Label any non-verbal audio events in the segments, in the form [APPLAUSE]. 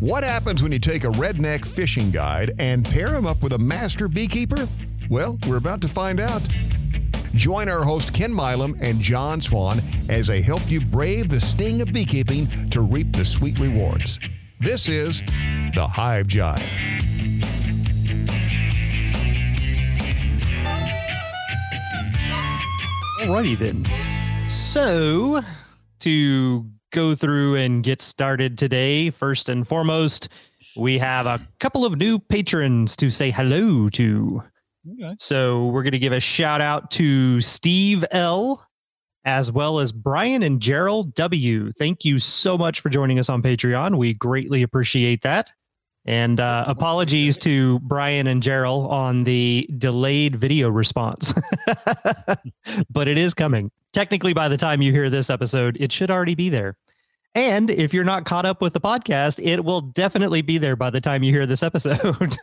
What happens when you take a redneck fishing guide and pair him up with a master beekeeper? Well, we're about to find out. Join our host Ken Milam and John Swan as they help you brave the sting of beekeeping to reap the sweet rewards. This is the Hive Jive. Alrighty then. So, to go through and get started today, first and foremost, we have a couple of new patrons to say hello to. Okay. So, we're going to give a shout out to Steve L. As well as Brian and Gerald W. Thank you so much for joining us on Patreon. We greatly appreciate that. And uh, apologies to Brian and Gerald on the delayed video response, [LAUGHS] but it is coming. Technically, by the time you hear this episode, it should already be there. And if you're not caught up with the podcast, it will definitely be there by the time you hear this episode.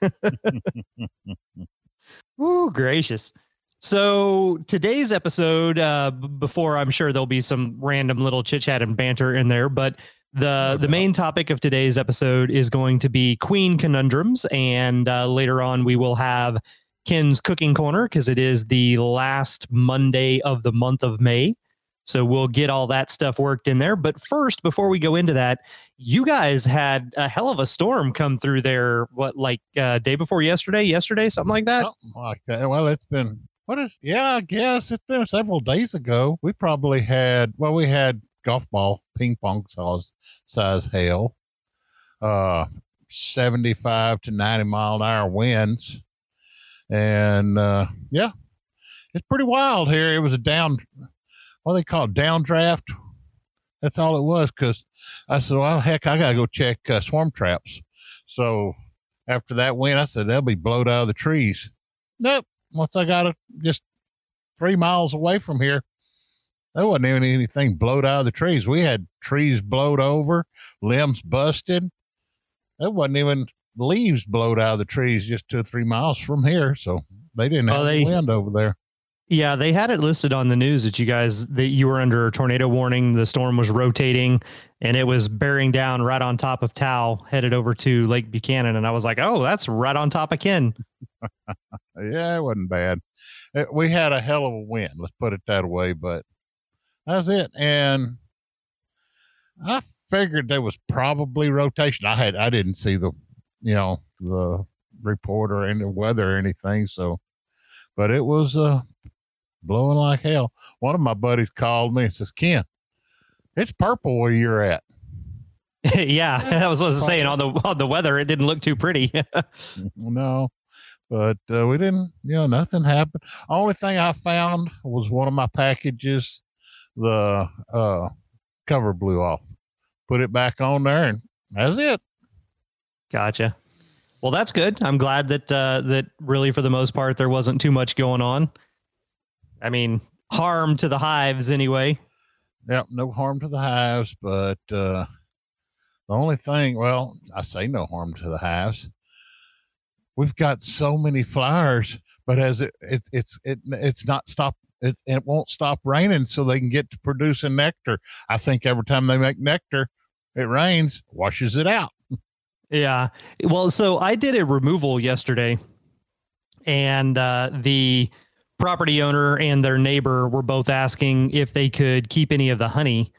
[LAUGHS] Woo, gracious. So today's episode, uh, before I'm sure there'll be some random little chit chat and banter in there, but the the main topic of today's episode is going to be Queen conundrums, and uh, later on we will have Ken's cooking corner because it is the last Monday of the month of May. So we'll get all that stuff worked in there. But first, before we go into that, you guys had a hell of a storm come through there. What, like uh, day before yesterday? Yesterday, something like that. Something like that. Well, it's been what is? Yeah, I guess it's been several days ago. We probably had well, we had golf ball, ping pong size size hail, uh, seventy five to ninety mile an hour winds, and uh, yeah, it's pretty wild here. It was a down, what they call it, downdraft. That's all it was. Because I said, well, heck, I gotta go check uh, swarm traps. So after that wind, I said they'll be blowed out of the trees. Nope. Once I got it just three miles away from here, there wasn't even anything blowed out of the trees. We had trees blowed over, limbs busted. There wasn't even leaves blowed out of the trees just two or three miles from here. So they didn't Oh, have they- wind over there. Yeah, they had it listed on the news that you guys that you were under a tornado warning. The storm was rotating and it was bearing down right on top of Tow, headed over to Lake Buchanan. And I was like, oh, that's right on top of Ken. [LAUGHS] Yeah, it wasn't bad. Uh, we had a hell of a wind, let's put it that way, but that's it. And I figured there was probably rotation. I had I didn't see the you know, the report or any weather or anything, so but it was uh blowing like hell. One of my buddies called me and says, Ken, it's purple where you're at. [LAUGHS] yeah, [LAUGHS] that was what I was saying on the on the weather. It didn't look too pretty. [LAUGHS] No, but uh, we didn't, you know, nothing happened. Only thing I found was one of my packages, the uh, cover blew off. Put it back on there, and that's it. gotcha. Well, that's good. I'm glad that uh, that really for the most part there wasn't too much going on. I mean, harm to the hives anyway. Yep, no harm to the hives, but uh, the only thing, well, I say no harm to the hives. We've got so many flowers, but as it, it it's it it's not stop it, it won't stop raining so they can get to producing nectar. I think every time they make nectar, it rains, washes it out. Yeah. Well, so I did a removal yesterday, and uh, the property owner and their neighbor were both asking if they could keep any of the honey.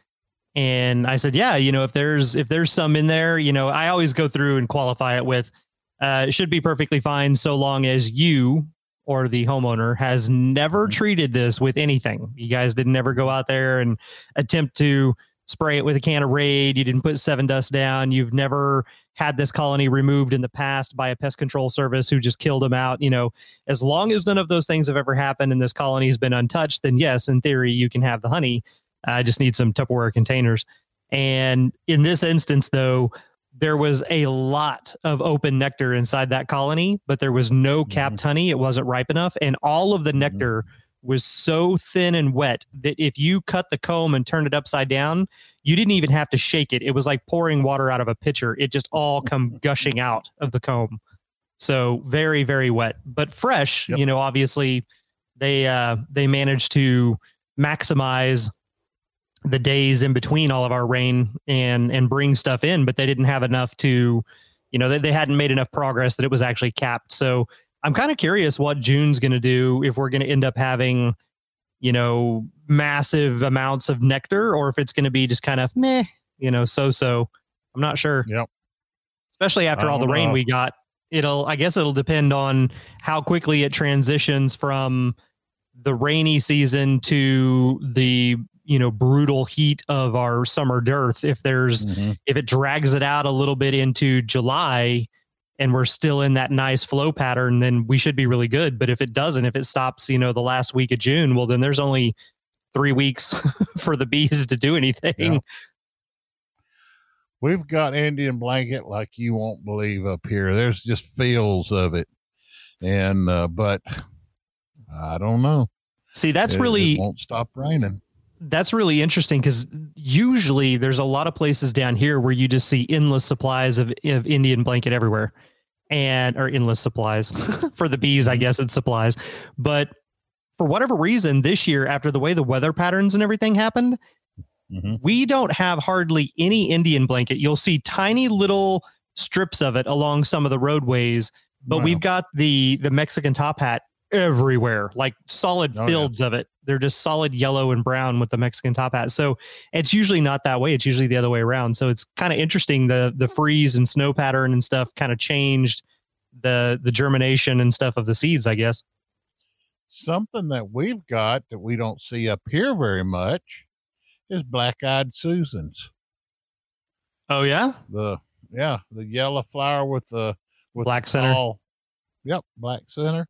And I said, yeah, you know, if there's if there's some in there, you know, I always go through and qualify it with uh, it should be perfectly fine so long as you or the homeowner has never treated this with anything. You guys didn't ever go out there and attempt to spray it with a can of raid. You didn't put Sevin dust down. You've never had this colony removed in the past by a pest control service who just killed them out. You know, as long as none of those things have ever happened and this colony has been untouched, then yes, in theory, you can have the honey. I just need some Tupperware containers. And in this instance, though, there was a lot of open nectar inside that colony, but there was no capped honey. It wasn't ripe enough. And all of the Mhm. nectar was so thin and wet that if you cut the comb and turned it upside down, you didn't even have to shake it. It was like pouring water out of a pitcher. It just all come [LAUGHS] gushing out of the comb. So very, very wet, but fresh. Yep. You know, obviously they uh they managed to maximize the days in between all of our rain and and bring stuff in, but they didn't have enough to, you know, they, they hadn't made enough progress that it was actually capped. So I'm kind of curious what June's going to do if we're going to end up having, you know, massive amounts of nectar or if it's going to be just kind of meh, you know, so so. I'm not sure. Yep. Especially after all the rain we got. It'll I guess it'll depend on how quickly it transitions from the rainy season to the you know brutal heat of our summer dearth if there's Mhm. if it drags it out a little bit into july and we're still in that nice flow pattern then we should be really good but if it doesn't if it stops you know the last week of june well then there's only three weeks [LAUGHS] for the bees to do anything Yeah. We've got Indian blanket like you won't believe up here. There's just fields of it, and uh, but I don't know. see that's It- it really won't stop raining. That's really interesting because usually there's a lot of places down here where you just see endless supplies of, of Indian blanket everywhere and or endless supplies [LAUGHS] for the bees, I guess it's supplies. But for whatever reason, this year, after the way the weather patterns and everything happened, Mhm. we don't have hardly any Indian blanket. You'll see tiny little strips of it along some of the roadways, but Wow. we've got the the Mexican top hat everywhere, like solid Oh, yeah. fields of it. They're just solid yellow and brown with the Mexican top hat. So it's usually not that way. It's usually the other way around. So it's kind of interesting. The the freeze and snow pattern and stuff kind of changed the the germination and stuff of the seeds, I guess. something that we've got that we don't see up here very much is black-eyed Susans. Oh yeah, The yeah, the yellow flower with the with Black the center. tall- yep, black center.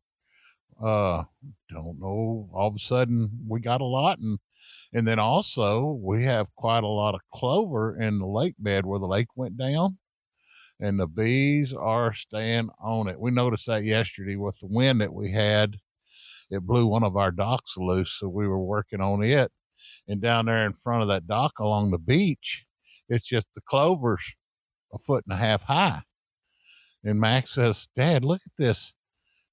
Uh, don't know. All of a sudden, we got a lot, and and then also we have quite a lot of clover in the lake bed where the lake went down, and the bees are staying on it. We noticed that yesterday with the wind that we had. It blew one of our docks loose, so we were working on it. And down there in front of that dock along the beach, it's just the clovers a foot and a half high. And Max says, Dad, look at this.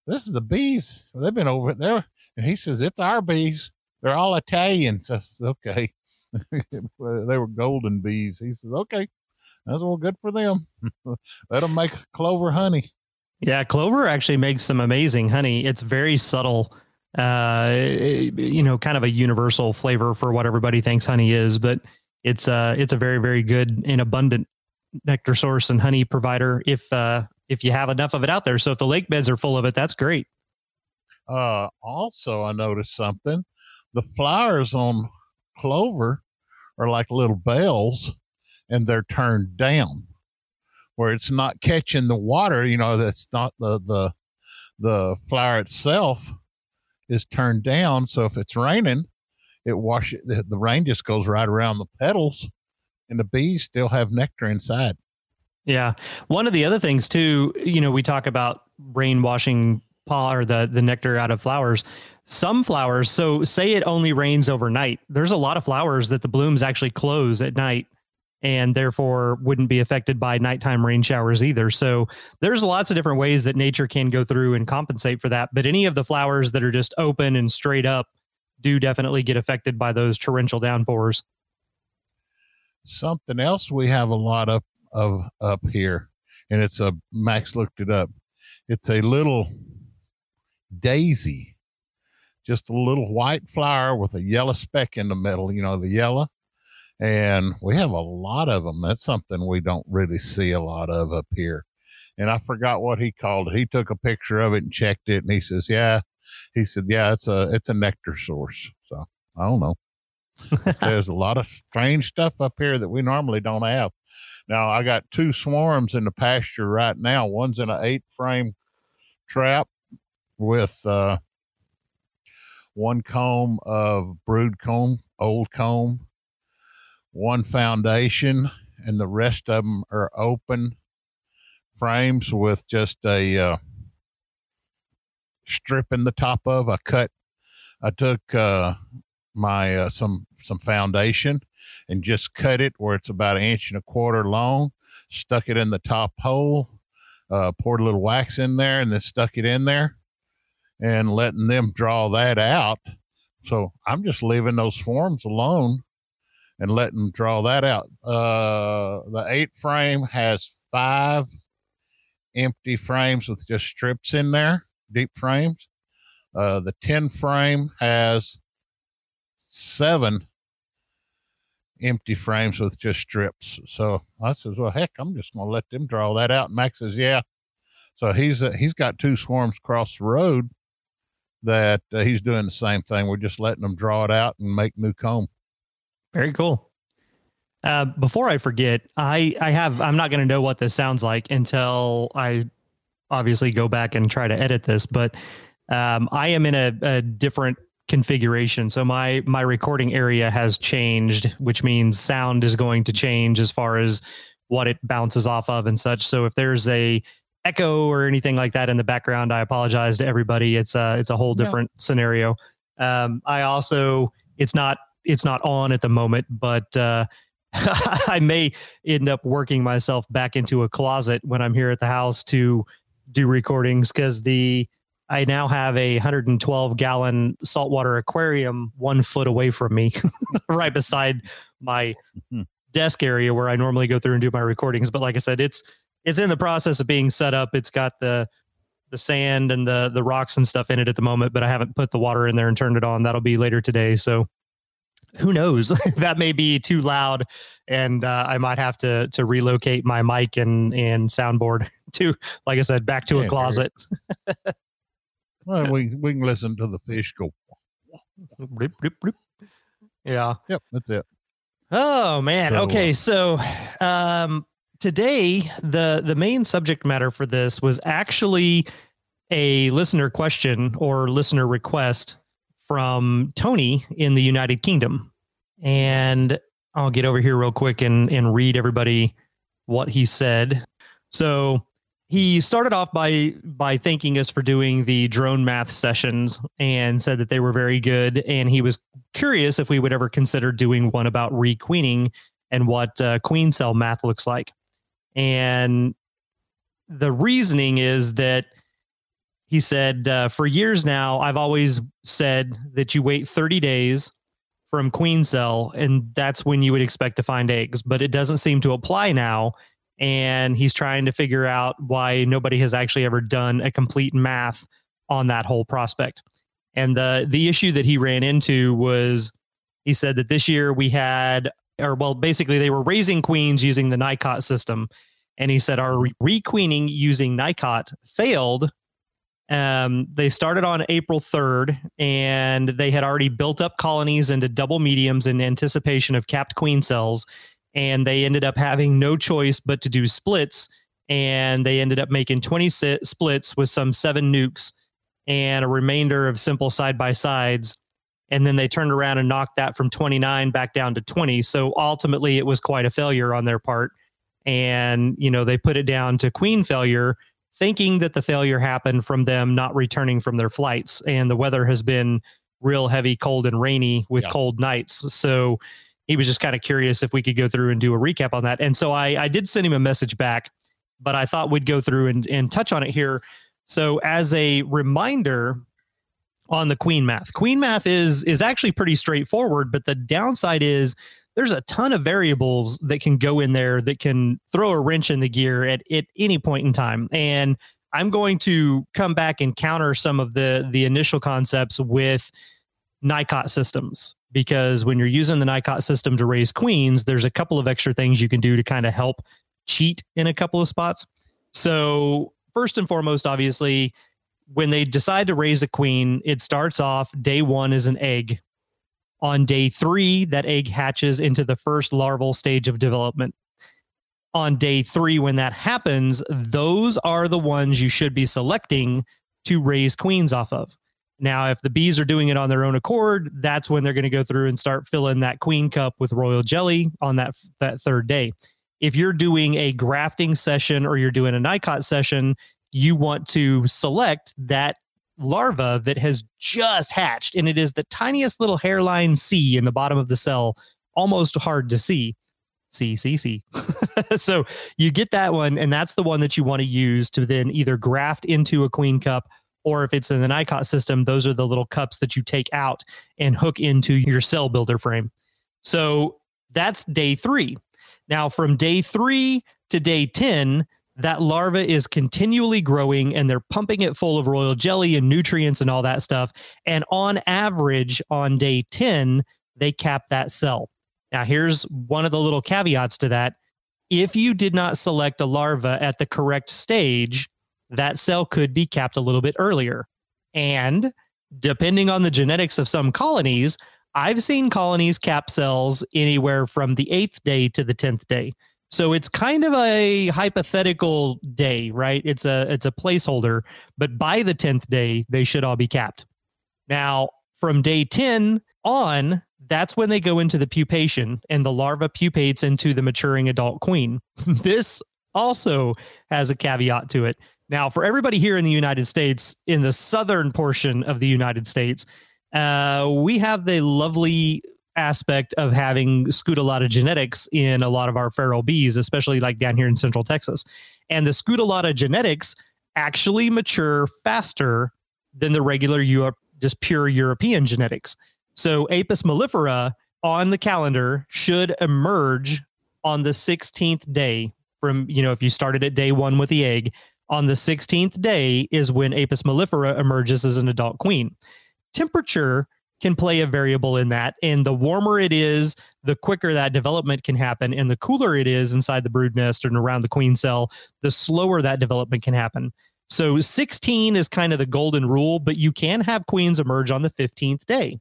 This is the bees. They've been over there. And he says, It's our bees. They're all Italians. I says, Okay. [LAUGHS] They were golden bees. He says, Okay. That's well good for them. [LAUGHS] Let them make clover honey. Yeah, clover actually makes some amazing honey. It's very subtle, uh, you know, kind of a universal flavor for what everybody thinks honey is, but it's uh it's a very very good and abundant nectar source and honey provider if uh if you have enough of it out there. So if the lake beds are full of it, that's great. Uh, also, I noticed something. The flowers on clover are like little bells, and they're turned down, where it's not catching the water. You know, that's not the the the flower itself is turned down. So if it's raining, it washes the, the rain just goes right around the petals, and the bees still have nectar inside. Yeah. One of the other things too, you know, we talk about rain washing pollen or the the nectar out of flowers. Some flowers, so say it only rains overnight. There's a lot of flowers that the blooms actually close at night and therefore wouldn't be affected by nighttime rain showers either. So there's lots of different ways that nature can go through and compensate for that. But any of the flowers that are just open and straight up do definitely get affected by those torrential downpours. something else we have a lot of of up here. And it's a max looked it up. It's a little daisy just a little white flower with a yellow speck in the middle you know the yellow. And we have a lot of them that's something we don't really see a lot of up here. And i forgot what he called it. He took a picture of it and checked it and he says yeah. He said yeah it's a it's a nectar source. So i don't know [LAUGHS] there's a lot of strange stuff up here that we normally don't have. Now I got two swarms in the pasture right now. One's in an eight frame trap with uh, one comb of brood comb, old comb, one foundation, and the rest of them are open frames with just a uh, strip in the top of. I cut. I took uh, my uh, some some foundation and just cut it where it's about an inch and a quarter long. Stuck it in the top hole. Uh, poured a little wax in there and then stuck it in there, and letting them draw that out. So I'm just leaving those swarms alone, and letting them draw that out. Uh, the eight frame has five empty frames with just strips in there, deep frames. Uh, the 10 frame has seven empty frames with just strips. So I says, well, heck, I'm just going to let them draw that out. And Max says, yeah. So he's uh, he's got two swarms across the road that uh, he's doing the same thing. We're just letting them draw it out and make new comb. Very cool. Uh, before I forget, I I have I'm not going to know what this sounds like until I obviously go back and try to edit this, but um, I am in a, a different configuration. So my my recording area has changed, which means sound is going to change as far as what it bounces off of and such. So if there's a echo or anything like that in the background, I apologize to everybody. It's a it's a whole different no. scenario. Um, I also it's not it's not on at the moment, but uh, [LAUGHS] I may end up working myself back into a closet when I'm here at the house to do recordings because the I now have a 112 gallon saltwater aquarium one foot away from me, [LAUGHS] right beside my mm-hmm. desk area where I normally go through and do my recordings. But like I said, it's it's in the process of being set up. It's got the the sand and the the rocks and stuff in it at the moment, but I haven't put the water in there and turned it on. That'll be later today. So who knows? [LAUGHS] that may be too loud, and uh, I might have to to relocate my mic and and soundboard [LAUGHS] to, like I said, back to yeah, a closet. Well, we we can listen to the fish go. Rip, rip, rip. Yeah. Yep, that's it. Oh man. So, okay, so um, today the the main subject matter for this was actually a listener question or listener request from Tony in the United Kingdom. And I'll get over here real quick and, and read everybody what he said. So he started off by by thanking us for doing the drone math sessions and said that they were very good. And he was curious if we would ever consider doing one about requeening and what uh, queen cell math looks like. And the reasoning is that he said, uh, For years now, I've always said that you wait 30 days from queen cell, and that's when you would expect to find eggs, but it doesn't seem to apply now. And he's trying to figure out why nobody has actually ever done a complete math on that whole prospect. And the the issue that he ran into was he said that this year we had, or well, basically they were raising queens using the NICOT system. And he said our requeening using NICOT failed um, they started on April 3rd, and they had already built up colonies into double mediums in anticipation of capped queen cells. And they ended up having no choice but to do splits. And they ended up making 20 splits with some seven nukes and a remainder of simple side by sides. And then they turned around and knocked that from 29 back down to 20. So ultimately, it was quite a failure on their part. And, you know, they put it down to queen failure thinking that the failure happened from them not returning from their flights. And the weather has been real heavy, cold, and rainy with yeah. cold nights. So he was just kind of curious if we could go through and do a recap on that. And so I, I did send him a message back, but I thought we'd go through and, and touch on it here. So as a reminder on the queen math, queen math is is actually pretty straightforward, but the downside is there's a ton of variables that can go in there that can throw a wrench in the gear at, at any point in time. And I'm going to come back and counter some of the the initial concepts with NICOT systems because when you're using the NICOT system to raise queens, there's a couple of extra things you can do to kind of help cheat in a couple of spots. So first and foremost, obviously, when they decide to raise a queen, it starts off day one is an egg on day three, that egg hatches into the first larval stage of development. On day three, when that happens, those are the ones you should be selecting to raise queens off of. Now, if the bees are doing it on their own accord, that's when they're going to go through and start filling that queen cup with royal jelly on that that third day. If you're doing a grafting session or you're doing a NICOT session, you want to select that larva that has just hatched, and it is the tiniest little hairline C in the bottom of the cell, almost hard to see. C, C, C. [LAUGHS] so you get that one, and that's the one that you want to use to then either graft into a queen cup, or if it's in the NICOT system, those are the little cups that you take out and hook into your cell builder frame. So That's day three. Now, from day three to day 10, that larva is continually growing and they're pumping it full of royal jelly and nutrients and all that stuff. And on average, on day 10, they cap that cell. Now, here's one of the little caveats to that. If you did not select a larva at the correct stage, that cell could be capped a little bit earlier. And depending on the genetics of some colonies, I've seen colonies cap cells anywhere from the eighth day to the 10th day. So it's kind of a hypothetical day, right? It's a it's a placeholder, but by the 10th day they should all be capped. Now, from day 10 on, that's when they go into the pupation and the larva pupates into the maturing adult queen. [LAUGHS] this also has a caveat to it. Now, for everybody here in the United States, in the southern portion of the United States, uh, we have the lovely aspect of having Scutellata genetics in a lot of our feral bees, especially like down here in central Texas. And the Scutellata genetics actually mature faster than the regular Europe, just pure European genetics. So Apis mellifera on the calendar should emerge on the 16th day from, you know, if you started at day one with the egg, on the 16th day is when Apis mellifera emerges as an adult queen. Temperature can play a variable in that. And the warmer it is, the quicker that development can happen. And the cooler it is inside the brood nest and around the queen cell, the slower that development can happen. So 16 is kind of the golden rule, but you can have queens emerge on the 15th day.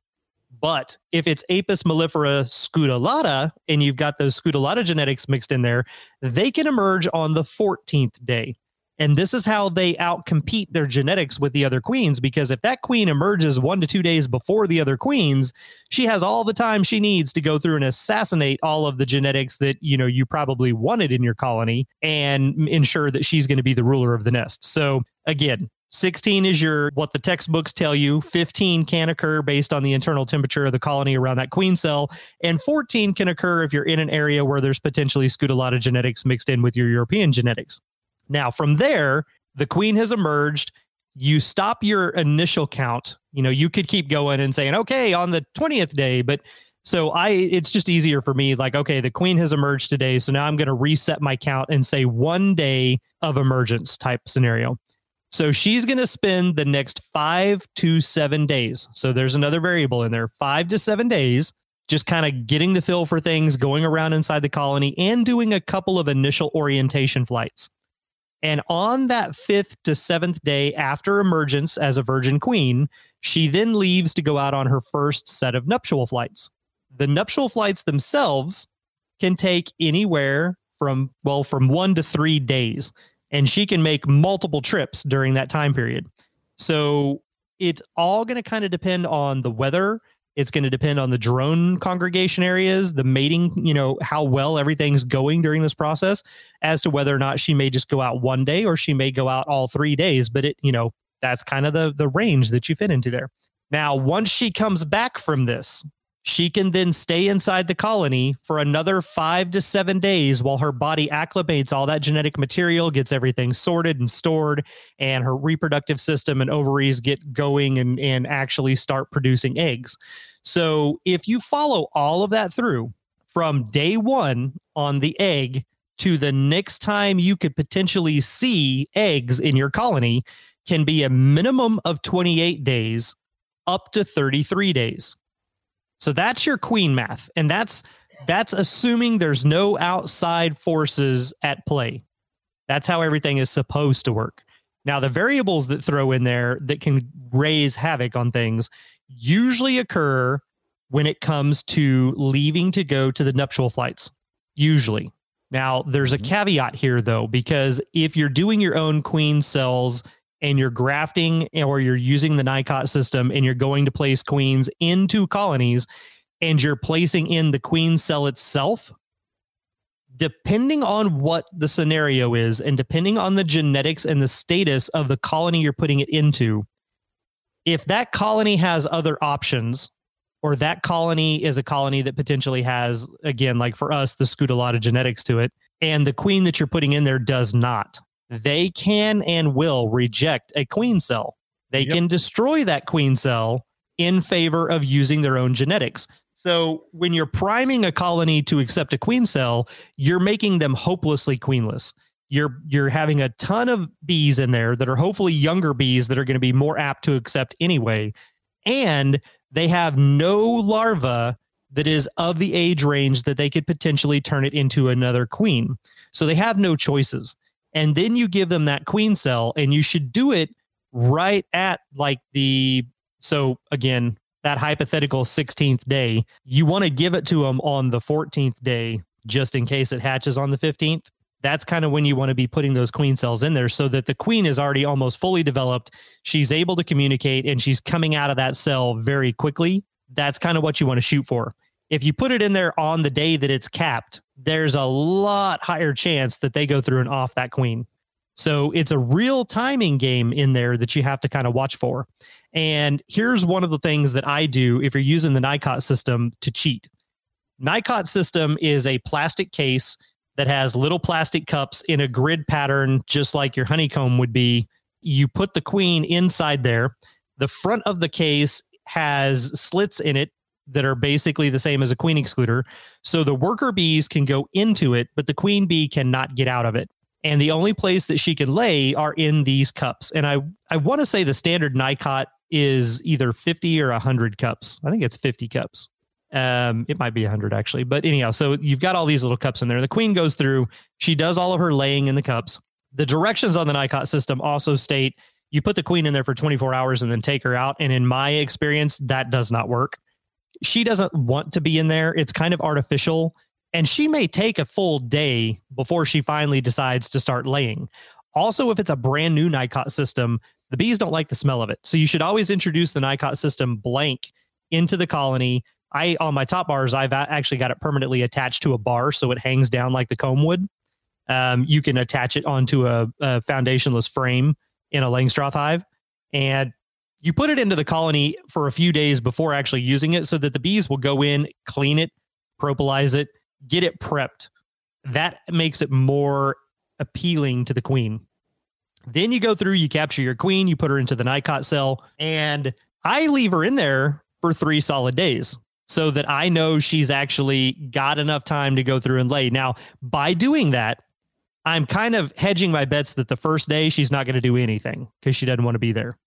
But if it's Apis mellifera scutellata and you've got those scutellata genetics mixed in there, they can emerge on the 14th day. And this is how they outcompete their genetics with the other queens. Because if that queen emerges one to two days before the other queens, she has all the time she needs to go through and assassinate all of the genetics that you know you probably wanted in your colony and ensure that she's going to be the ruler of the nest. So again, 16 is your what the textbooks tell you. 15 can occur based on the internal temperature of the colony around that queen cell. And 14 can occur if you're in an area where there's potentially scutellata genetics mixed in with your European genetics. Now, from there, the queen has emerged. You stop your initial count. You know, you could keep going and saying, okay, on the 20th day, but so I it's just easier for me like okay the queen has emerged today so now I'm going to reset my count and say one day of emergence type scenario. So she's going to spend the next 5 to 7 days. So there's another variable in there. 5 to 7 days just kind of getting the feel for things, going around inside the colony and doing a couple of initial orientation flights. And on that fifth to seventh day after emergence as a virgin queen, she then leaves to go out on her first set of nuptial flights. The nuptial flights themselves can take anywhere from, well, from one to three days. And she can make multiple trips during that time period. So it's all going to kind of depend on the weather it's going to depend on the drone congregation areas, the mating, you know, how well everything's going during this process as to whether or not she may just go out one day or she may go out all three days. But it, you know, that's kind of the the range that you fit into there. Now, once she comes back from this, she can then stay inside the colony for another five to seven days while her body acclimates all that genetic material, gets everything sorted and stored, and her reproductive system and ovaries get going and, and actually start producing eggs. So, if you follow all of that through from day one on the egg to the next time you could potentially see eggs in your colony, can be a minimum of 28 days up to 33 days. So that's your queen math. And that's that's assuming there's no outside forces at play. That's how everything is supposed to work. Now, the variables that throw in there that can raise havoc on things usually occur when it comes to leaving to go to the nuptial flights. Usually. Now, there's a mm-hmm. caveat here, though, because if you're doing your own queen cells and you're grafting or you're using the NICOT system and you're going to place queens into colonies and you're placing in the queen cell itself, depending on what the scenario is and depending on the genetics and the status of the colony you're putting it into, if that colony has other options, or that colony is a colony that potentially has, again, like for us, the Scutellata genetics to it, and the queen that you're putting in there does not, they can and will reject a queen cell. They yep. can destroy that queen cell in favor of using their own genetics. So when you're priming a colony to accept a queen cell, you're making them hopelessly queenless. You're you're having a ton of bees in there that are hopefully younger bees that are going to be more apt to accept anyway. And they have no larva that is of the age range that they could potentially turn it into another queen. So they have no choices. And then you give them that queen cell, and you should do it right at like the so again that hypothetical 16th day. You want to give it to them on the 14th day just in case it hatches on the 15th that's kind of when you want to be putting those queen cells in there so that the queen is already almost fully developed. She's able to communicate and she's coming out of that cell very quickly. That's kind of what you want to shoot for if you put it in there on the day that it's capped there's a lot higher chance that they go through and off that queen so it's a real timing game in there that you have to kind of watch for. And here's one of the things that I do if you're using the NICOT system to cheat. NICOT system is a plastic case that has little plastic cups in a grid pattern, just like your honeycomb would be. You put the queen inside there. The front of the case has slits in it that are basically the same as a queen excluder. So the worker bees can go into it, but the queen bee cannot get out of it and the only place that she can lay are in these cups. And I I want to say the standard NICOT is either 50 or 100 cups. I think it's 50 cups. Um, it might be 100 actually, but anyhow, so you've got all these little cups in there. The queen goes through. She does all of her laying in the cups. The directions on the NICOT system also state you put the queen in there for 24 hours and then take her out. And in my experience, that does not work. She doesn't want to be in there. It's kind of artificial and she may take a full day before she finally decides to start laying. Also, if it's a brand new NICOT system, the bees don't like the smell of it. So you should always introduce the NICOT system blank into the colony. I on my top bars, I've actually got it permanently attached to a bar so it hangs down like the comb would. Um, you can attach it onto a, a foundationless frame in a Langstroth hive, and you put it into the colony for a few days before actually using it, so that the bees will go in, clean it, propolis it, get it prepped. That makes it more appealing to the queen. Then you go through, you capture your queen, you put her into the NICOT cell, and I leave her in there for three solid days so that I know she's actually got enough time to go through and lay. Now, by doing that, I'm kind of hedging my bets that the first day she's not going to do anything because she doesn't want to be there.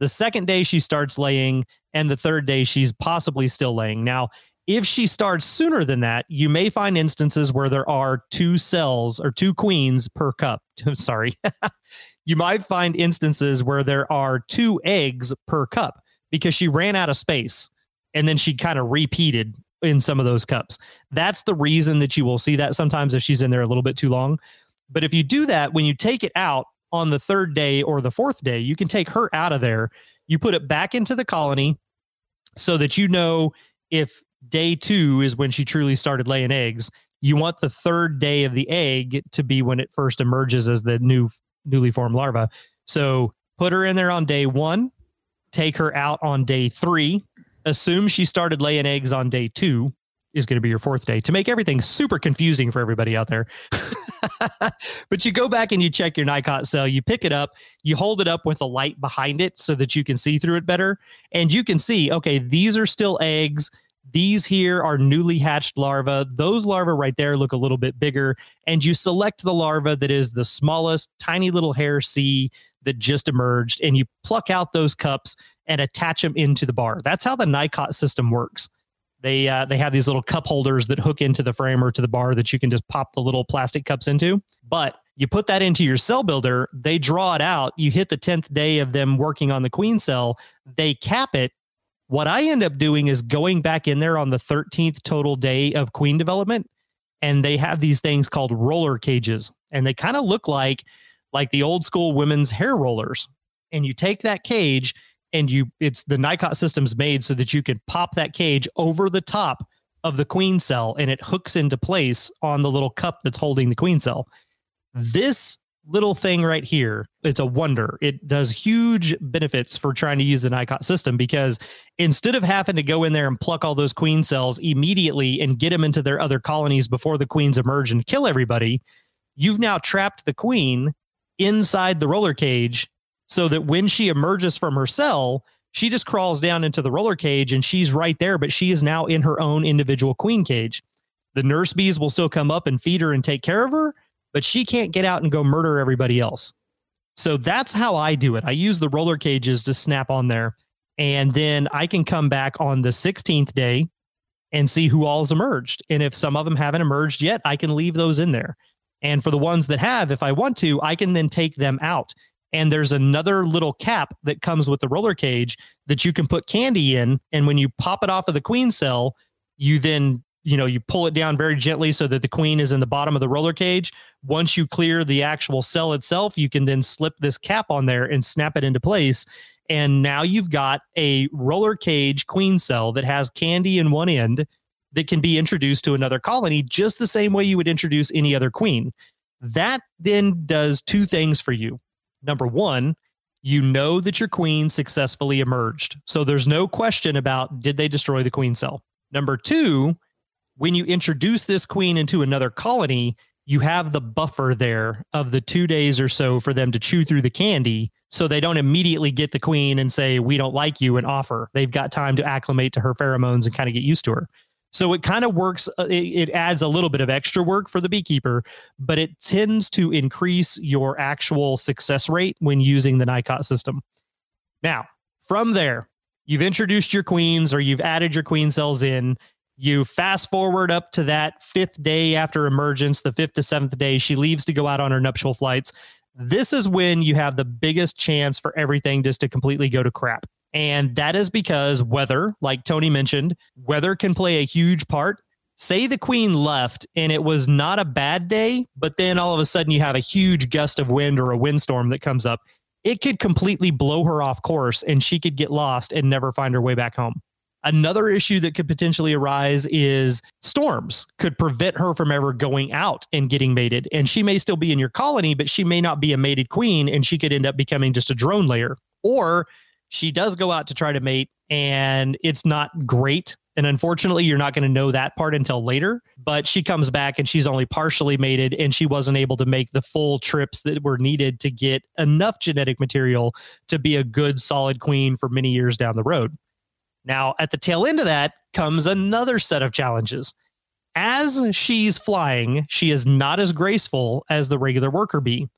The second day she starts laying, and the third day she's possibly still laying. Now, if she starts sooner than that, you may find instances where there are two cells or two queens per cup. [LAUGHS] I'm sorry. [LAUGHS] you might find instances where there are two eggs per cup because she ran out of space and then she kind of repeated in some of those cups. That's the reason that you will see that sometimes if she's in there a little bit too long. But if you do that, when you take it out on the third day or the fourth day, you can take her out of there. You put it back into the colony so that you know if day two is when she truly started laying eggs. You want the third day of the egg to be when it first emerges as the new newly formed larva. So put her in there on day one, take her out on day three, assume she started laying eggs on day two is going to be your fourth day to make everything super confusing for everybody out there. [LAUGHS] but you go back and you check your NICOT cell, you pick it up, you hold it up with a light behind it so that you can see through it better. And you can see, okay, these are still eggs. These here are newly hatched larvae. Those larvae right there look a little bit bigger. And you select the larva that is the smallest, tiny little hair C that just emerged, and you pluck out those cups and attach them into the bar. That's how the NICOT system works. They uh, they have these little cup holders that hook into the frame or to the bar that you can just pop the little plastic cups into. But you put that into your cell builder, they draw it out. You hit the 10th day of them working on the queen cell, they cap it what I end up doing is going back in there on the 13th total day of queen development, and they have these things called roller cages, and they kind of look like like the old school women's hair rollers. And you take that cage and you it's the NICOT system's made so that you can pop that cage over the top of the queen cell and it hooks into place on the little cup that's holding the queen cell. This little thing right here, it's a wonder. It does huge benefits for trying to use the NICOT system because instead of having to go in there and pluck all those queen cells immediately and get them into their other colonies before the queens emerge and kill everybody, you've now trapped the queen inside the roller cage so that when she emerges from her cell, She just crawls down into the roller cage and she's right there, but she is now in her own individual queen cage. The nurse bees will still come up and feed her and take care of her, but she can't get out and go murder everybody else. So that's how I do it. I use the roller cages to snap on there. And then I can come back on the 16th day and see who all has emerged. And if some of them haven't emerged yet, I can leave those in there. And for the ones that have, if I want to, I can then take them out. And there's another little cap that comes with the roller cage that you can put candy in. And when you pop it off of the queen cell, you then you know you pull it down very gently so that the queen is in the bottom of the roller cage once you clear the actual cell itself you can then slip this cap on there and snap it into place and now you've got a roller cage queen cell that has candy in one end that can be introduced to another colony just the same way you would introduce any other queen. That then does two things for you. Number one, you know that your queen successfully emerged. So there's no question about did they destroy the queen cell. Number two, when you introduce this queen into another colony, you have the buffer there of the two days or so for them to chew through the candy so they don't immediately get the queen and say we don't like you and offer they've got time to acclimate to her pheromones and kind of get used to her so it kind of works uh, it, it, adds a little bit of extra work for the beekeeper but it tends to increase your actual success rate when using the nicot system now from there you've introduced your queens or you've added your queen cells in you fast forward up to that fifth day after emergence, the fifth to seventh day, she leaves to go out on her nuptial flights. This is when you have the biggest chance for everything just to completely go to crap. And that is because weather, like Tony mentioned, weather can play a huge part. Say the queen left and it was not a bad day, but then all of a sudden you have a huge gust of wind or a windstorm that comes up. It could completely blow her off course and she could get lost and never find her way back home. Another issue that could potentially arise is storms could prevent her from ever going out and getting mated. And she may still be in your colony, but she may not be a mated queen and she could end up becoming just a drone layer. Or she does go out to try to mate and it's not great. And unfortunately, you're not going to know that part until later. But she comes back and she's only partially mated and she wasn't able to make the full trips that were needed to get enough genetic material to be a good, solid queen for many years down the road. Now, at the tail end of that comes another set of challenges. As she's flying, she is not as graceful as the regular worker bee.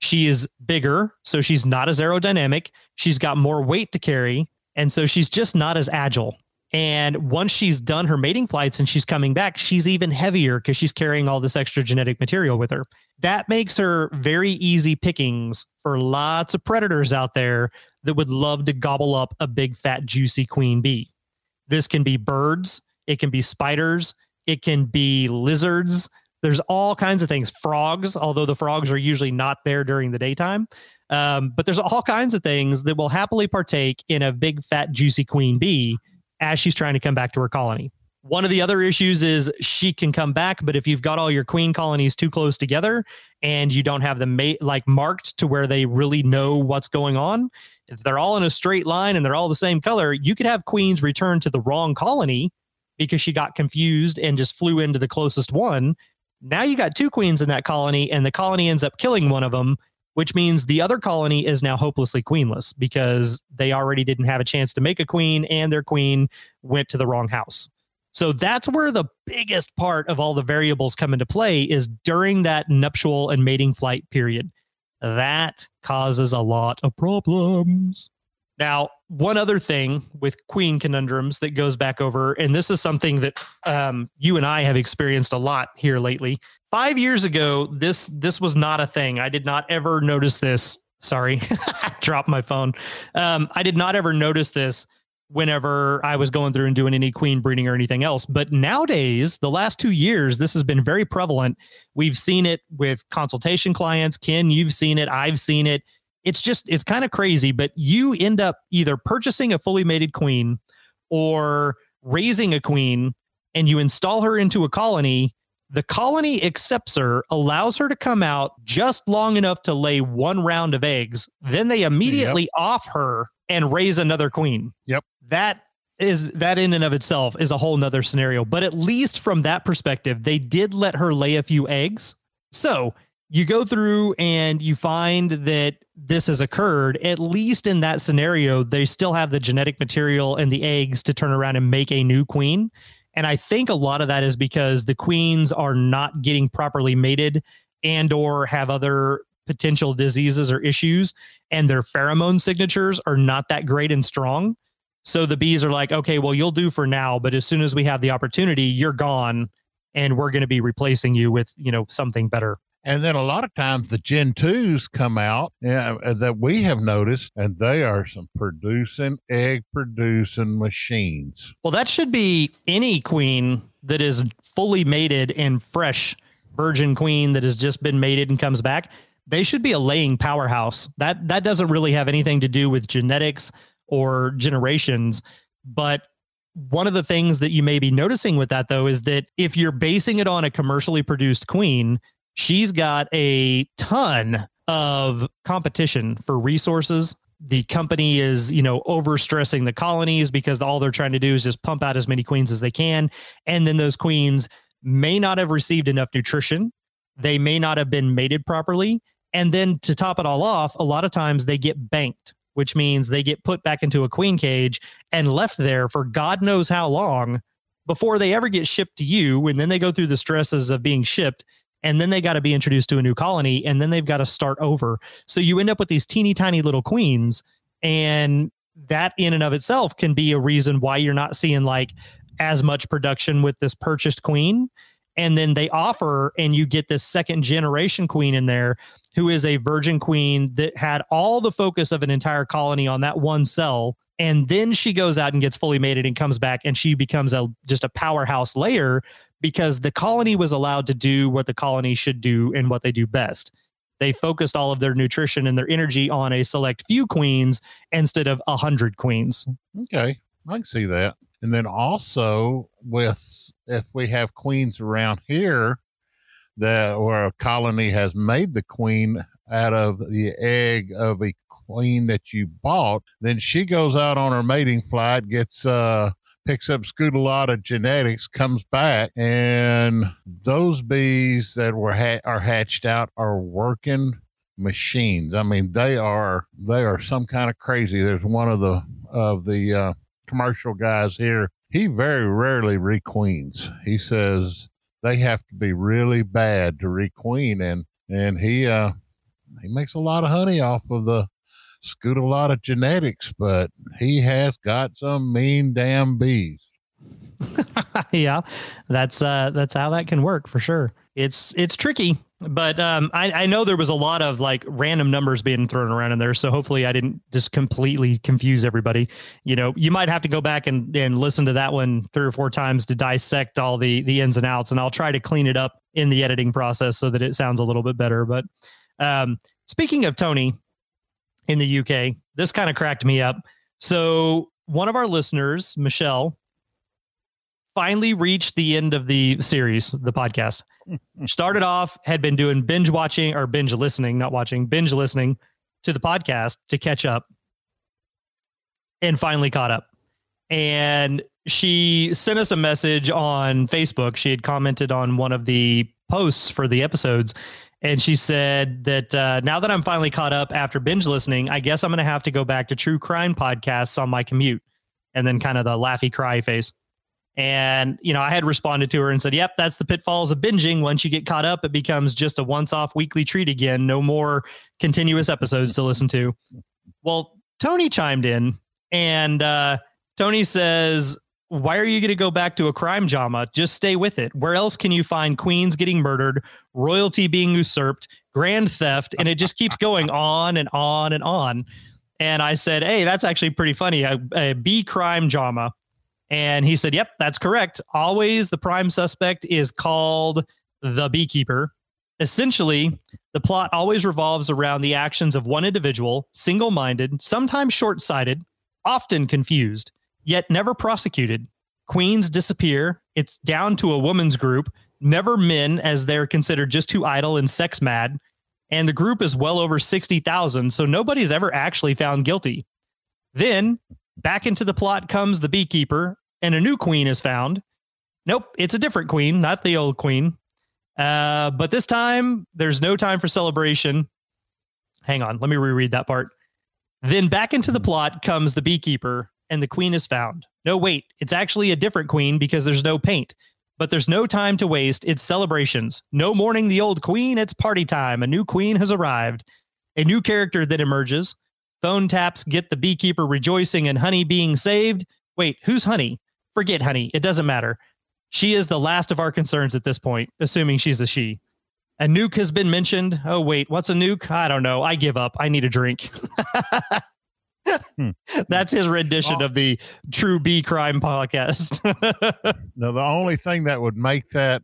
She is bigger, so she's not as aerodynamic. She's got more weight to carry, and so she's just not as agile. And once she's done her mating flights and she's coming back, she's even heavier because she's carrying all this extra genetic material with her. That makes her very easy pickings for lots of predators out there that would love to gobble up a big, fat, juicy queen bee. This can be birds, it can be spiders, it can be lizards. There's all kinds of things. Frogs, although the frogs are usually not there during the daytime. Um, but there's all kinds of things that will happily partake in a big, fat, juicy queen bee as she's trying to come back to her colony. One of the other issues is she can come back, but if you've got all your queen colonies too close together and you don't have them mate like marked to where they really know what's going on, if they're all in a straight line and they're all the same color, you could have queens return to the wrong colony because she got confused and just flew into the closest one. Now you got two queens in that colony, and the colony ends up killing one of them which means the other colony is now hopelessly queenless because they already didn't have a chance to make a queen and their queen went to the wrong house. So that's where the biggest part of all the variables come into play is during that nuptial and mating flight period. That causes a lot of problems. Now, one other thing with queen conundrums that goes back over, and this is something that um, you and I have experienced a lot here lately, five years ago, this this was not a thing. I did not ever notice this. Sorry, [LAUGHS] dropped my phone. Um, I did not ever notice this whenever I was going through and doing any queen breeding or anything else. But nowadays, the last two years, this has been very prevalent. We've seen it with consultation clients. Ken, you've seen it. I've seen it. It's just, it's kind of crazy, but you end up either purchasing a fully mated queen or raising a queen and you install her into a colony the colony accepts her, allows her to come out just long enough to lay one round of eggs. Then they immediately yep. off her and raise another queen. Yep. That is that in and of itself is a whole nother scenario. But at least from that perspective, they did let her lay a few eggs. So you go through and you find that this has occurred, at least in that scenario, they still have the genetic material and the eggs to turn around and make a new queen. And I think a lot of that is because the queens are not getting properly mated and or have other potential diseases or issues and their pheromone signatures are not that great and strong. So the bees are like, okay, well, you'll do for now, but as soon as we have the opportunity, you're gone and we're going to be replacing you with, you know, something better. And then a lot of times the Gen 2s come out uh, that we have noticed, and they are some producing, egg producing machines. Well, that should be any queen that is fully mated and fresh virgin queen that has just been mated and comes back. They should be a laying powerhouse. That that doesn't really have anything to do with genetics or generations, but one of the things that you may be noticing with that though is that if you're basing it on a commercially produced queen, she's got a ton of competition for resources. The company is you know overstressing the colonies because all they're trying to do is just pump out as many queens as they can. And then those queens may not have received enough nutrition. They may not have been mated properly. And then to top it all off a lot of times they get banked which means they get put back into a queen cage and left there for god knows how long before they ever get shipped to you. And then they go through the stresses of being shipped and then they got to be introduced to a new colony and then they've got to start over. So you end up with these teeny tiny little queens and that in and of itself can be a reason why you're not seeing like as much production with this purchased queen. And then they offer and you get this second generation queen in there who is a virgin queen that had all the focus of an entire colony on that one cell and then she goes out and gets fully mated and comes back and she becomes a just a powerhouse layer because the colony was allowed to do what the colony should do and what they do best. They focused all of their nutrition and their energy on a select few queens instead of a hundred queens. Okay, I can see that. And then also with if we have queens around here that where a colony has made the queen out of the egg of a queen that you bought, then she goes out on her mating flight, gets uh picks up scutellata genetics, comes back, and those bees that were ha- are hatched out are working machines. I mean, they are they are some kind of crazy. There's one of the of the uh, commercial guys here. He very rarely requeens. He says they have to be really bad to requeen, and and he uh he makes a lot of honey off of the scutellata genetics, but he has got some mean damn bees. [LAUGHS] yeah, that's uh, that's how that can work for sure. It's it's tricky, but um, I I know there was a lot of like random numbers being thrown around in there, so hopefully I didn't just completely confuse everybody. You know, you might have to go back and and listen to that one three or four times to dissect all the the ins and outs, and I'll try to clean it up in the editing process so that it sounds a little bit better. But um, speaking of Tony, in the UK. This kind of cracked me up. So, one of our listeners, Michelle, finally reached the end of the series, the podcast. [LAUGHS] Started off, had been doing binge watching or binge listening, not watching, binge listening to the podcast to catch up, and finally caught up. And she sent us a message on Facebook. She had commented on one of the posts for the episodes and she said that uh, now that I'm finally caught up after binge listening, I guess I'm going to have to go back to true crime podcasts on my commute. And then kind of the laughy cry face. And, you know, I had responded to her and said, yep, that's the pitfalls of binging. Once you get caught up, it becomes just a once off weekly treat again. No more continuous episodes to listen to. Well, Tony chimed in and uh, Tony says, why are you going to go back to a crime drama? Just stay with it. Where else can you find queens getting murdered, royalty being usurped, grand theft, and it just keeps going [LAUGHS] on and on and on. And I said, "Hey, that's actually pretty funny. A, a B crime drama." And he said, "Yep, that's correct. Always the prime suspect is called the beekeeper. Essentially, the plot always revolves around the actions of one individual, single-minded, sometimes short-sighted, often confused." Yet never prosecuted. Queens disappear. It's down to a woman's group, never men, as they're considered just too idle and sex mad. And the group is well over 60,000, so nobody's ever actually found guilty. Then back into the plot comes the beekeeper, and a new queen is found. Nope, it's a different queen, not the old queen. Uh, but this time, there's no time for celebration. Hang on, let me reread that part. Then back into the plot comes the beekeeper, and the queen is found. No, wait, it's actually a different queen because there's no paint. But there's no time to waste. It's celebrations. No mourning the old queen. It's party time. A new queen has arrived. A new character that emerges. Phone taps get the beekeeper rejoicing and Honey being saved. Wait, who's Honey? Forget Honey. It doesn't matter. She is the last of our concerns at this point, assuming she's a she. A nuke has been mentioned. Oh, wait, what's a nuke? I don't know. I give up. I need a drink. [LAUGHS] Hmm. [LAUGHS] That's his rendition Oh. of the True B Crime podcast. [LAUGHS] Now, the only thing that would make that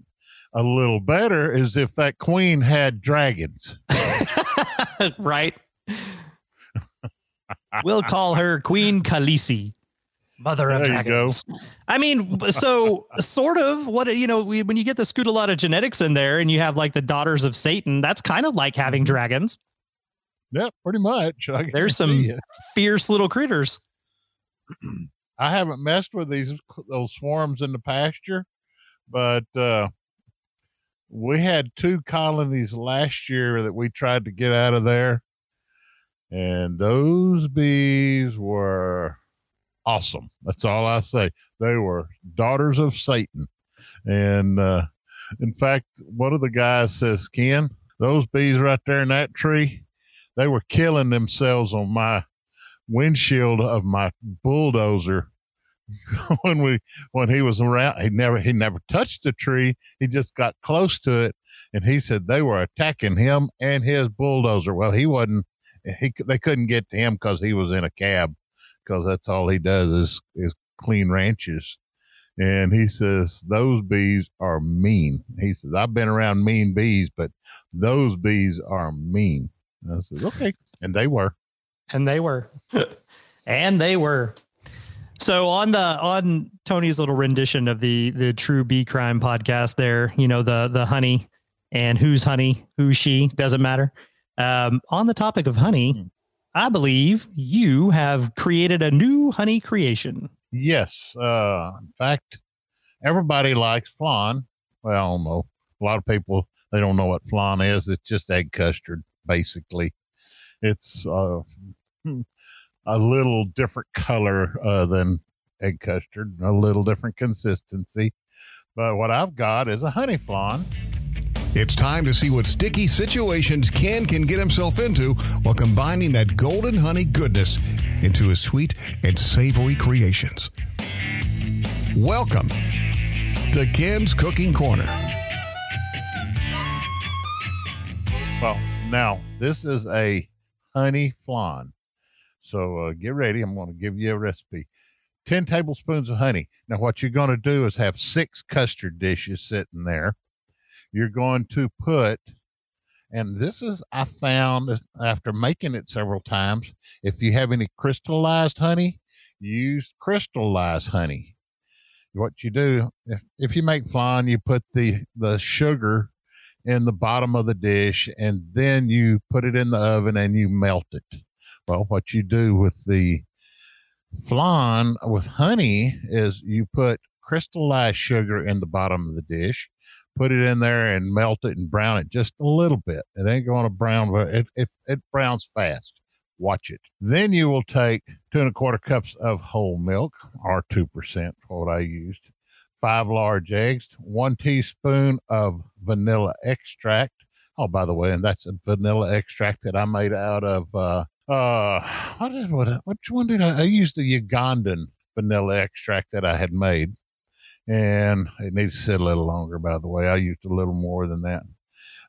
a little better is if that queen had dragons. [LAUGHS] right? we'll call her Queen Khaleesi, Mother of There. Dragons. I mean, so sort of what you know we, when you get the Scutellata genetics in there, and you have like the daughters of Satan. That's kind of like having dragons. Yep, pretty much. [LAUGHS] There's some- Fierce little critters. [CLEARS THROAT] I haven't messed with these those swarms in the pasture, but uh, we had two colonies last year that we tried to get out of there, and those bees were awesome. That's all I say. They were daughters of Satan, and uh, in fact, one of the guys says, "Ken, those bees right there in that tree, they were killing themselves on my." windshield of my bulldozer [LAUGHS] when we when he was around. He never he never touched the tree. He just got close to it and he said they were attacking him and his bulldozer. Well he wasn't he they couldn't get to him because he was in a cab because that's all he does is is clean ranches. And he says those bees are mean. He says i've been around mean bees but those bees are mean and i said okay and they were And they were. [LAUGHS] and they were. So on the on Tony's little rendition of the the True B Crime podcast there, you know, the the honey and who's honey, who's she, doesn't matter. Um, on the topic of honey, Hmm. I believe you have created a new honey creation. Yes. Uh, in fact, everybody likes flan. Well, I don't know. A lot of people they don't know what flan is. It's just egg custard, basically. It's uh, hmm, a little different color uh, than egg custard, a little different consistency. But what I've got is a honey flan. It's time to see what sticky situations Ken can get himself into while combining that golden honey goodness into his sweet and savory creations. Welcome to Ken's Cooking Corner. Well, now this is a honey flan. So uh, get ready. I'm going to give you a recipe. 10 tablespoons of honey. Now, what you're going to do is have six custard dishes sitting there. You're going to put, and this is, I found after making it several times, if you have any crystallized honey, use crystallized honey. What you do, if, if you make flan, you put the, the sugar in the bottom of the dish and then you put it in the oven and you melt it. Well, what you do with the flan with honey is you put crystallized sugar in the bottom of the dish, put it in there and melt it and brown it just a little bit. It ain't going to brown, but it, it, it browns fast. Watch it. Then you will take two and a quarter cups of whole milk or 2% for what I used five large eggs, one teaspoon of vanilla extract. Oh, by the way, and that's a vanilla extract that I made out of uh uh what did what which one did I I used the Ugandan vanilla extract that I had made. And it needs to sit a little longer, by the way. I used a little more than that.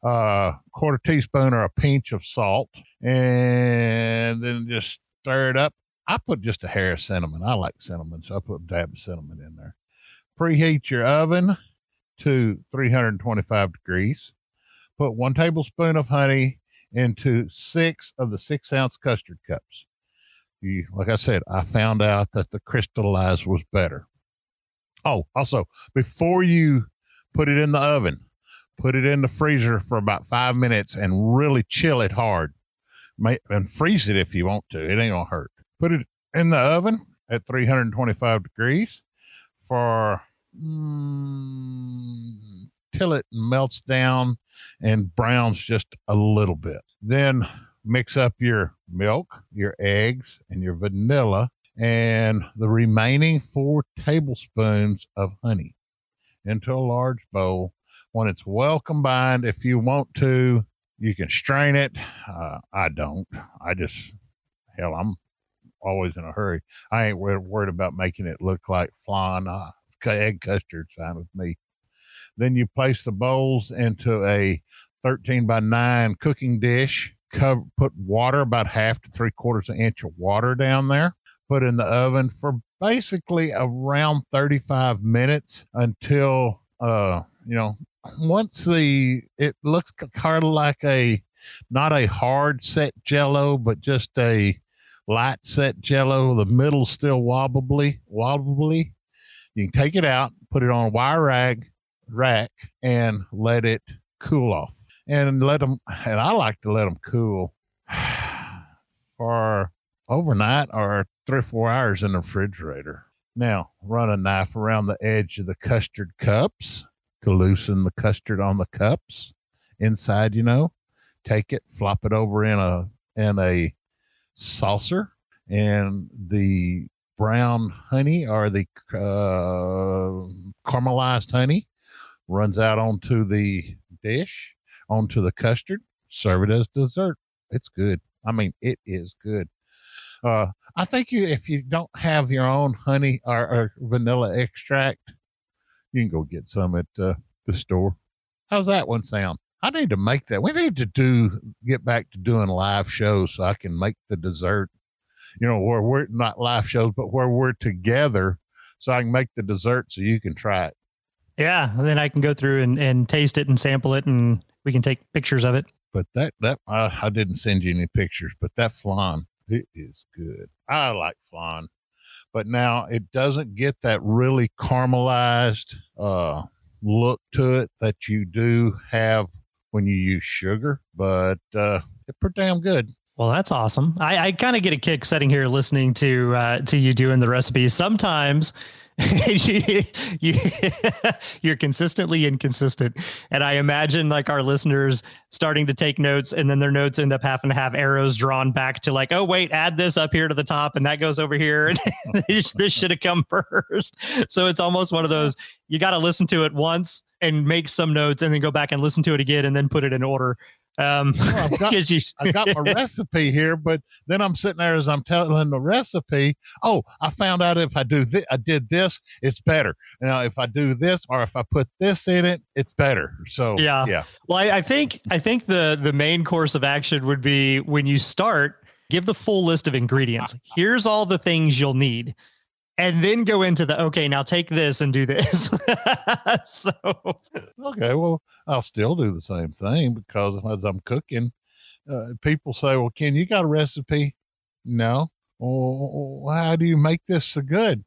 Uh quarter teaspoon or a pinch of salt. And then just stir it up. I put just a hair of cinnamon. I like cinnamon, so I put a dab of cinnamon in there preheat your oven to 325 degrees. Put one tablespoon of honey into six of the six ounce custard cups. You, like I said, I found out that the crystallized was better. Oh, also, before you put it in the oven, put it in the freezer for about five minutes and really chill it hard. May, and freeze it if you want to. It ain't gonna hurt. Put it in the oven at 325 degrees for mm, till it melts down and browns just a little bit. Then mix up your milk, your eggs, and your vanilla, and the remaining four tablespoons of honey into a large bowl. When it's well combined, if you want to, you can strain it. Uh, I don't. I just, hell, I'm always in a hurry. I ain't worried about making it look like flan. Egg custard, fine with me. Then you place the bowls into a 13 by 9 cooking dish. Cover, put water, about half to three quarters of an inch of water down there. Put in the oven for basically around 35 minutes until, uh, you know, once the, it looks kind of like a, not a hard set jello, but just a light set jello. The middle still wobbly, wobbly. You can take it out, put it on a wire rag rack, and let it cool off. And let them, and I like to let them cool [SIGHS] for overnight or three or four hours in the refrigerator. Now, run a knife around the edge of the custard cups to loosen the custard on the cups inside, you know. Take it, flop it over in a in a saucer, and the brown honey or the uh, caramelized honey runs out onto the dish, onto the custard. Serve it as dessert. It's good. I mean, it is good. Uh, I think you, if you don't have your own honey or, or vanilla extract, you can go get some at uh, the store. How's that one sound? I need to make that. We need to do get back to doing live shows so I can make the dessert. You know, where we're not live shows, but where we're together, so I can make the dessert so you can try it. Yeah, then I can go through and, and taste it and sample it, and we can take pictures of it. But that that I, I didn't send you any pictures, but that flan it is good. I like flan, but now it doesn't get that really caramelized uh, look to it that you do have when you use sugar, but uh, it's pretty damn good. Well, that's awesome. I, I kind of get a kick sitting here listening to uh, to you doing the recipes. Sometimes [LAUGHS] you, you, are consistently inconsistent. And I imagine like our listeners starting to take notes and then their notes end up having to have arrows drawn back to like, oh, wait, add this up here to the top and that goes over here. [LAUGHS] And this, this should have come [LAUGHS] first. So it's almost one of those you got to listen to it once and make some notes and then go back and listen to it again and then put it in order. Um, well, I've, [LAUGHS] got, you, I've got my [LAUGHS] recipe here, but then I'm sitting there as I'm telling the recipe. Oh, I found out if I do this, I did this, it's better. Now, if I do this or if I put this in it, it's better. So yeah, yeah. Well, I, I think I think the the main course of action would be when you start, give the full list of ingredients. Here's all the things you'll need and then go into the okay now take this and do this. [LAUGHS] So okay well i'll still do the same thing because as i'm cooking uh, people say well ken you got a recipe? No. Well how do you make this so good?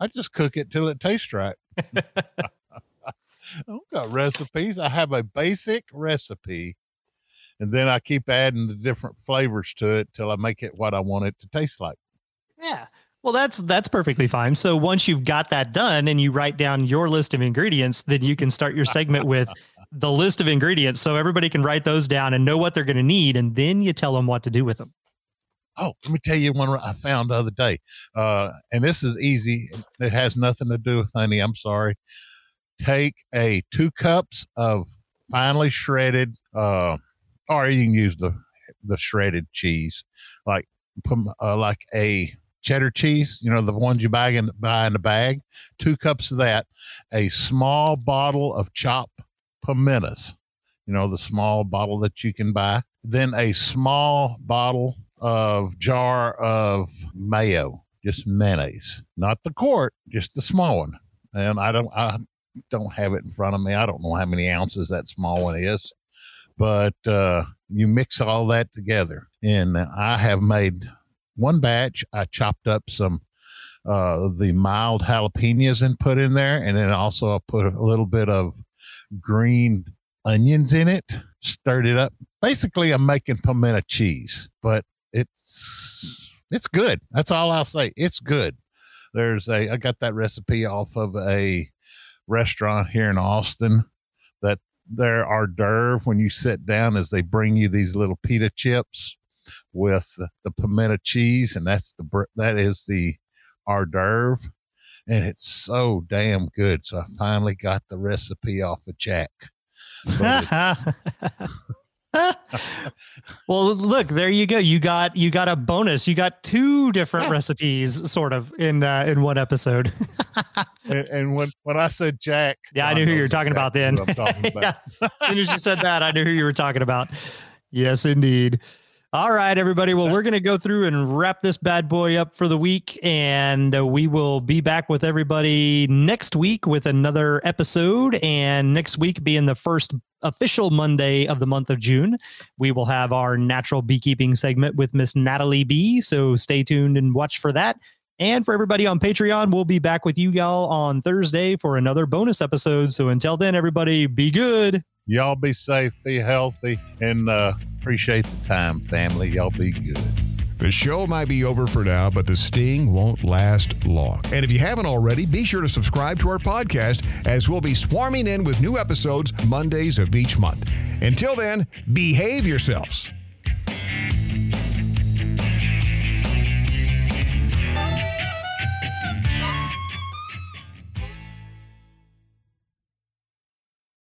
I just cook it till it tastes right. [LAUGHS] I don't got recipes. I have a basic recipe and then i keep adding the different flavors to it till i make it what i want it to taste like. Yeah well, that's that's perfectly fine. So once you've got that done and you write down your list of ingredients, then you can start your segment with [LAUGHS] the list of ingredients so everybody can write those down and know what they're going to need and then you tell them what to do with them. Oh, let me tell you one I found the other day. Uh, and this is easy. It has nothing to do with honey. I'm sorry. Take a two cups of finely shredded, uh, or you can use the the shredded cheese, like uh, like a cheddar cheese, you know, the ones you buy in, buy in the bag, two cups of that, a small bottle of chopped pimentas, you know, the small bottle that you can buy, then a small bottle of jar of mayo, just mayonnaise, not the quart, just the small one. And I don't, I don't have it in front of me. I don't know how many ounces that small one is, but uh, you mix all that together. And I have made one batch, I chopped up some uh, the mild jalapenos and put in there, and then also I put a little bit of green onions in it, stirred it up. Basically, I'm making pimento cheese, but it's it's good. That's all I'll say. It's good. There's a I got that recipe off of a restaurant here in Austin that their hors d'oeuvre when you sit down is they bring you these little pita chips with the, pimento cheese, and that's the that is the hors d'oeuvre, and it's so damn good. So I finally got the recipe off of Jack. [LAUGHS] Well, look, there you go. You got you got a bonus. You got two different Yeah. recipes, sort of, in uh, in one episode. [LAUGHS] and, and when when I said Jack, Yeah, I knew who you were talking about then. exactly what I'm talking [LAUGHS] about. yeah. As soon as you said that, I knew who you were talking about. Yes, indeed. All right, everybody. Well, we're going to go through and wrap this bad boy up for the week, and uh, we will be back with everybody next week with another episode. And next week, being the first official Monday of the month of June, we will have our natural beekeeping segment with Miss Natalie B. So stay tuned and watch for that. And for everybody on Patreon, we'll be back with you y'all on Thursday for another bonus episode. So until then, everybody, be good. Y'all be safe, be healthy, and uh, appreciate the time, family. Y'all be good. The show might be over for now, but the sting won't last long. And if you haven't already, be sure to subscribe to our podcast as we'll be swarming in with new episodes Mondays of each month. Until then, behave yourselves.